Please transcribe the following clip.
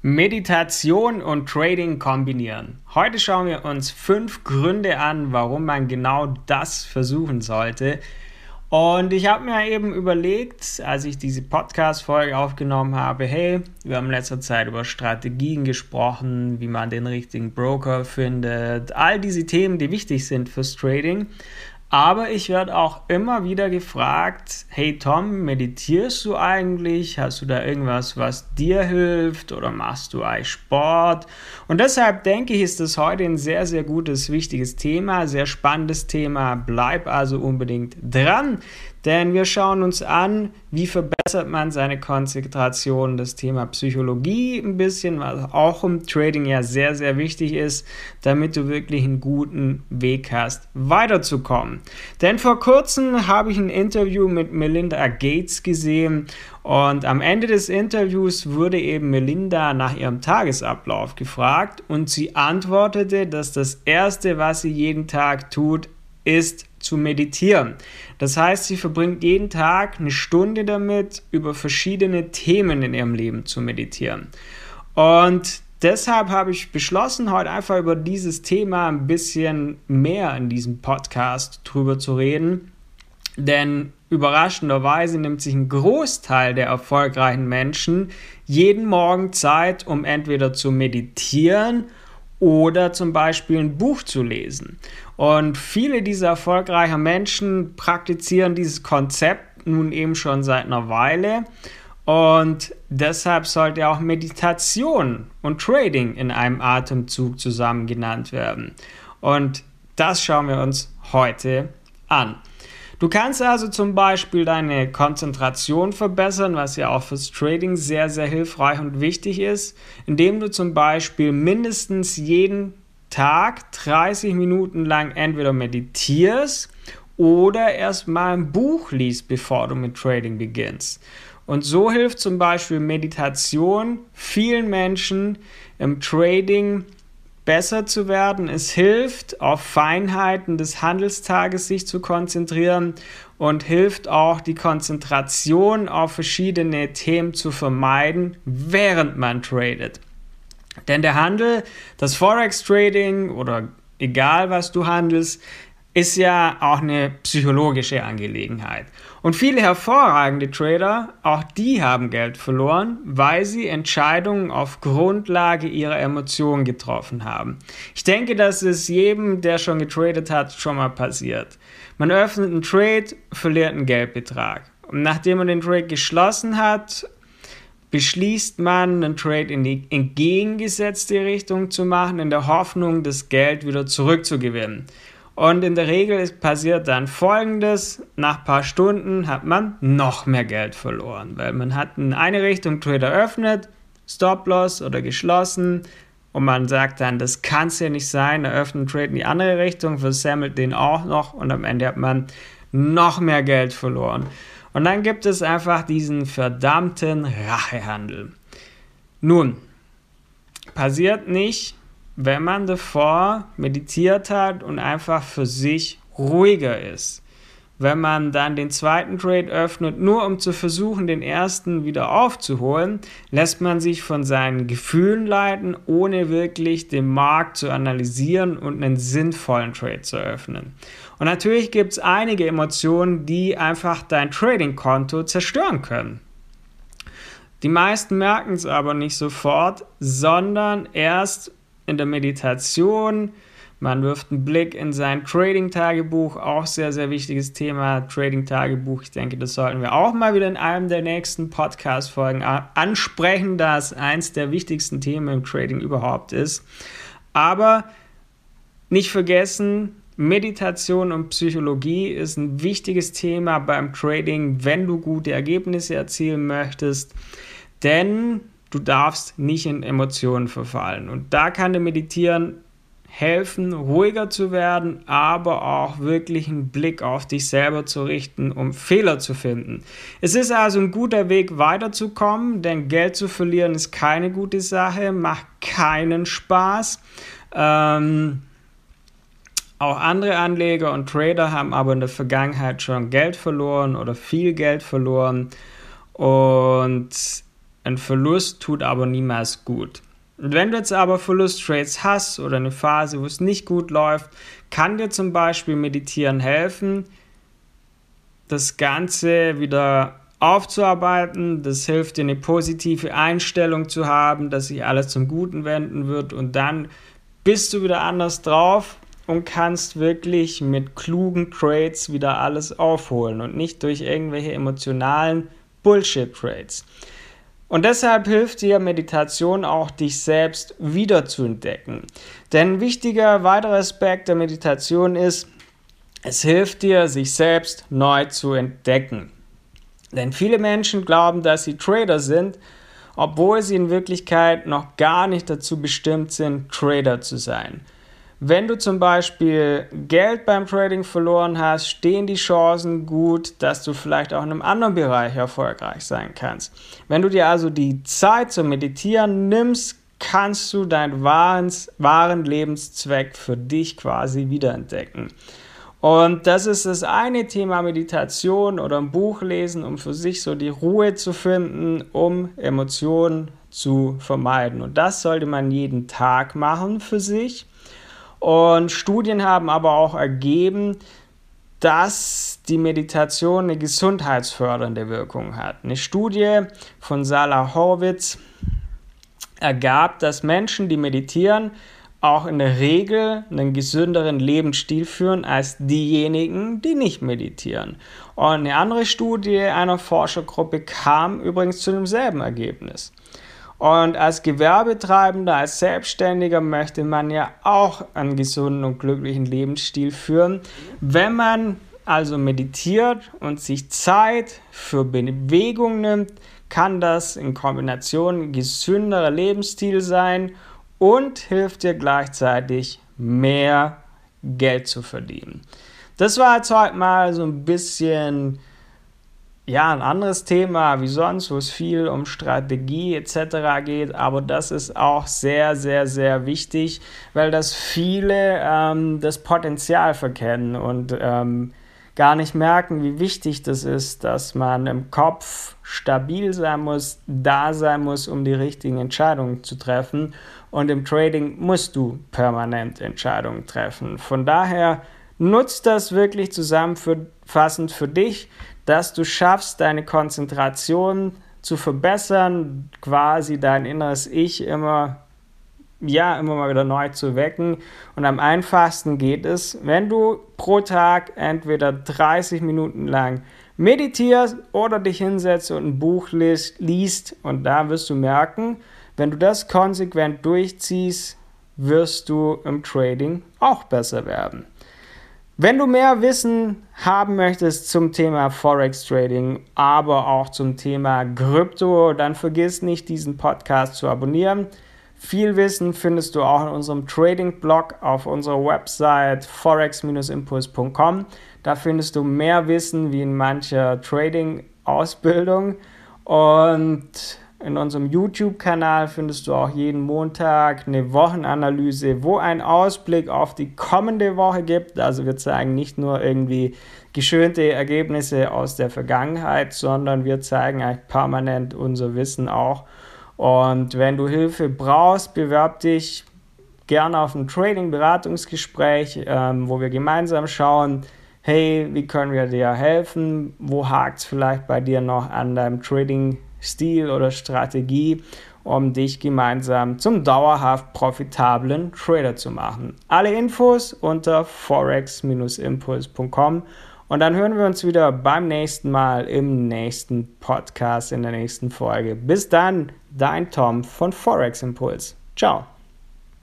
Meditation und Trading kombinieren. Heute schauen wir uns fünf Gründe an, warum man genau das versuchen sollte. Und ich habe mir eben überlegt, als ich diese Podcast-Folge aufgenommen habe, hey, wir haben in letzter Zeit über Strategien gesprochen, wie man den richtigen Broker findet, all diese Themen, die wichtig sind fürs Trading. Aber ich werde auch immer wieder gefragt, hey Tom, meditierst du eigentlich? Hast du da irgendwas, was dir hilft? Oder machst du eigentlich Sport? Und deshalb denke ich, ist das heute ein sehr, sehr gutes, wichtiges Thema, sehr spannendes Thema. Bleib also unbedingt dran, denn wir schauen uns an, wie verbessert man seine Konzentration, das Thema Psychologie ein bisschen, was auch im Trading ja sehr, sehr wichtig ist, damit du wirklich einen guten Weg hast, weiterzukommen. Denn vor kurzem habe ich ein Interview mit Melinda Gates gesehen und am Ende des Interviews wurde eben Melinda nach ihrem Tagesablauf gefragt und sie antwortete, dass das Erste, was sie jeden Tag tut, ist zu meditieren. Das heißt, sie verbringt jeden Tag eine Stunde damit, über verschiedene Themen in ihrem Leben zu meditieren. Und deshalb habe ich beschlossen, heute einfach über dieses Thema ein bisschen mehr in diesem Podcast drüber zu reden. Denn überraschenderweise nimmt sich ein Großteil der erfolgreichen Menschen jeden Morgen Zeit, um entweder zu meditieren oder zum Beispiel ein Buch zu lesen. Und viele dieser erfolgreichen Menschen praktizieren dieses Konzept nun eben schon seit einer Weile. Und deshalb sollte auch Meditation und Trading in einem Atemzug zusammen genannt werden. Und das schauen wir uns heute an. Du kannst also zum Beispiel deine Konzentration verbessern, was ja auch fürs Trading sehr, sehr hilfreich und wichtig ist, indem du zum Beispiel mindestens jeden Tag 30 Minuten lang entweder meditierst oder erstmal ein Buch liest, bevor du mit Trading beginnst. Und so hilft zum Beispiel Meditation vielen Menschen im Trading besser zu werden. Es hilft, auf Feinheiten des Handelstages sich zu konzentrieren und hilft auch, die Konzentration auf verschiedene Themen zu vermeiden, während man tradet. Denn der Handel, das Forex-Trading oder egal was du handelst, ist ja auch eine psychologische Angelegenheit. Und viele hervorragende Trader, auch die haben Geld verloren, weil sie Entscheidungen auf Grundlage ihrer Emotionen getroffen haben. Ich denke, das ist jedem, der schon getradet hat, schon mal passiert. Man öffnet einen Trade, verliert einen Geldbetrag. Und nachdem man den Trade geschlossen hat, beschließt man, einen Trade in die entgegengesetzte Richtung zu machen, in der Hoffnung, das Geld wieder zurückzugewinnen. Und in der Regel ist passiert dann folgendes: Nach ein paar Stunden hat man noch mehr Geld verloren, weil man hat in eine Richtung Trade eröffnet, Stop-Loss oder geschlossen und man sagt dann, das kann es ja nicht sein, eröffnet Trade in die andere Richtung, versammelt den auch noch und am Ende hat man noch mehr Geld verloren. Und dann gibt es einfach diesen verdammten Rachehandel. Nun, passiert nicht, wenn man davor meditiert hat und einfach für sich ruhiger ist. Wenn man dann den zweiten Trade öffnet, nur um zu versuchen, den ersten wieder aufzuholen, lässt man sich von seinen Gefühlen leiten, ohne wirklich den Markt zu analysieren und einen sinnvollen Trade zu öffnen. Und natürlich gibt es einige Emotionen, die einfach dein Trading-Konto zerstören können. Die meisten merken es aber nicht sofort, sondern erst in der Meditation. Man wirft einen Blick in sein Trading-Tagebuch, auch sehr, sehr wichtiges Thema, Trading-Tagebuch. Ich denke, das sollten wir auch mal wieder in einem der nächsten Podcast-Folgen ansprechen, da es eins der wichtigsten Themen im Trading überhaupt ist. Aber nicht vergessen, Meditation und Psychologie ist ein wichtiges Thema beim Trading, wenn du gute Ergebnisse erzielen möchtest. Denn du darfst nicht in Emotionen verfallen. Und da kann dir Meditieren helfen, ruhiger zu werden, aber auch wirklich einen Blick auf dich selber zu richten, um Fehler zu finden. Es ist also ein guter Weg weiterzukommen, denn Geld zu verlieren ist keine gute Sache, macht keinen Spaß. Ähm, auch andere Anleger und Trader haben aber in der Vergangenheit schon Geld verloren oder viel Geld verloren. Und Ein Verlust tut aber niemals gut. Und wenn du jetzt aber Verlusttrades hast oder eine Phase, wo es nicht gut läuft, kann dir zum Beispiel Meditieren helfen, das Ganze wieder aufzuarbeiten. Das hilft dir, eine positive Einstellung zu haben, dass sich alles zum Guten wenden wird und dann bist du wieder anders drauf und kannst wirklich mit klugen Trades wieder alles aufholen und nicht durch irgendwelche emotionalen Bullshit-Trades. Und deshalb hilft dir Meditation auch, dich selbst wieder zu entdecken. Denn ein wichtiger weiterer Aspekt der Meditation ist, es hilft dir, sich selbst neu zu entdecken. Denn viele Menschen glauben, dass sie Trader sind, obwohl sie in Wirklichkeit noch gar nicht dazu bestimmt sind, Trader zu sein. Wenn du zum Beispiel Geld beim Trading verloren hast, stehen die Chancen gut, dass du vielleicht auch in einem anderen Bereich erfolgreich sein kannst. Wenn du dir also die Zeit zum Meditieren nimmst, kannst du deinen wahren, wahren Lebenszweck für dich quasi wiederentdecken. Und das ist das eine Thema Meditation oder ein Buch lesen, um für sich so die Ruhe zu finden, um Emotionen zu vermeiden. Und das sollte man jeden Tag machen für sich. Und Studien haben aber auch ergeben, dass die Meditation eine gesundheitsfördernde Wirkung hat. Eine Studie von Salah Horwitz ergab, dass Menschen, die meditieren, auch in der Regel einen gesünderen Lebensstil führen als diejenigen, die nicht meditieren. Und eine andere Studie einer Forschergruppe kam übrigens zu demselben Ergebnis. Und als Gewerbetreibender, als Selbstständiger möchte man ja auch einen gesunden und glücklichen Lebensstil führen. Wenn man also meditiert und sich Zeit für Bewegung nimmt, kann das in Kombination gesünderer Lebensstil sein und hilft dir gleichzeitig mehr Geld zu verdienen. Das war jetzt heute mal so ein bisschen ja, ein anderes Thema wie sonst, wo es viel um Strategie etc. geht, aber das ist auch sehr, sehr, sehr wichtig, weil das viele ähm, das Potenzial verkennen und ähm, gar nicht merken, wie wichtig das ist, dass man im Kopf stabil sein muss, da sein muss, um die richtigen Entscheidungen zu treffen. Und im Trading musst du permanent Entscheidungen treffen. Von daher nutzt das wirklich zusammenfassend für dich dass du schaffst, deine Konzentration zu verbessern, quasi dein inneres Ich immer, ja, immer mal wieder neu zu wecken. Und am einfachsten geht es, wenn du pro Tag entweder 30 Minuten lang meditierst oder dich hinsetzt und ein Buch liest. Und da wirst du merken, wenn du das konsequent durchziehst, wirst du im Trading auch besser werden. Wenn du mehr Wissen haben möchtest zum Thema Forex Trading, aber auch zum Thema Krypto, dann vergiss nicht, diesen Podcast zu abonnieren. Viel Wissen findest du auch in unserem Trading-Blog auf unserer Website forex-impuls.com. Da findest du mehr Wissen wie in mancher Trading-Ausbildung. Und in unserem YouTube-Kanal findest du auch jeden Montag eine Wochenanalyse, wo ein Ausblick auf die kommende Woche gibt. Also wir zeigen nicht nur irgendwie geschönte Ergebnisse aus der Vergangenheit, sondern wir zeigen eigentlich permanent unser Wissen auch. Und wenn du Hilfe brauchst, bewerb dich gerne auf ein Trading-Beratungsgespräch, ähm, wo wir gemeinsam schauen, hey, wie können wir dir helfen? Wo hakt es vielleicht bei dir noch an deinem Trading? Stil oder Strategie, um dich gemeinsam zum dauerhaft profitablen Trader zu machen. Alle Infos unter forex-impuls.com und dann hören wir uns wieder beim nächsten Mal im nächsten Podcast in der nächsten Folge. Bis dann, dein Tom von Forex Impuls. Ciao.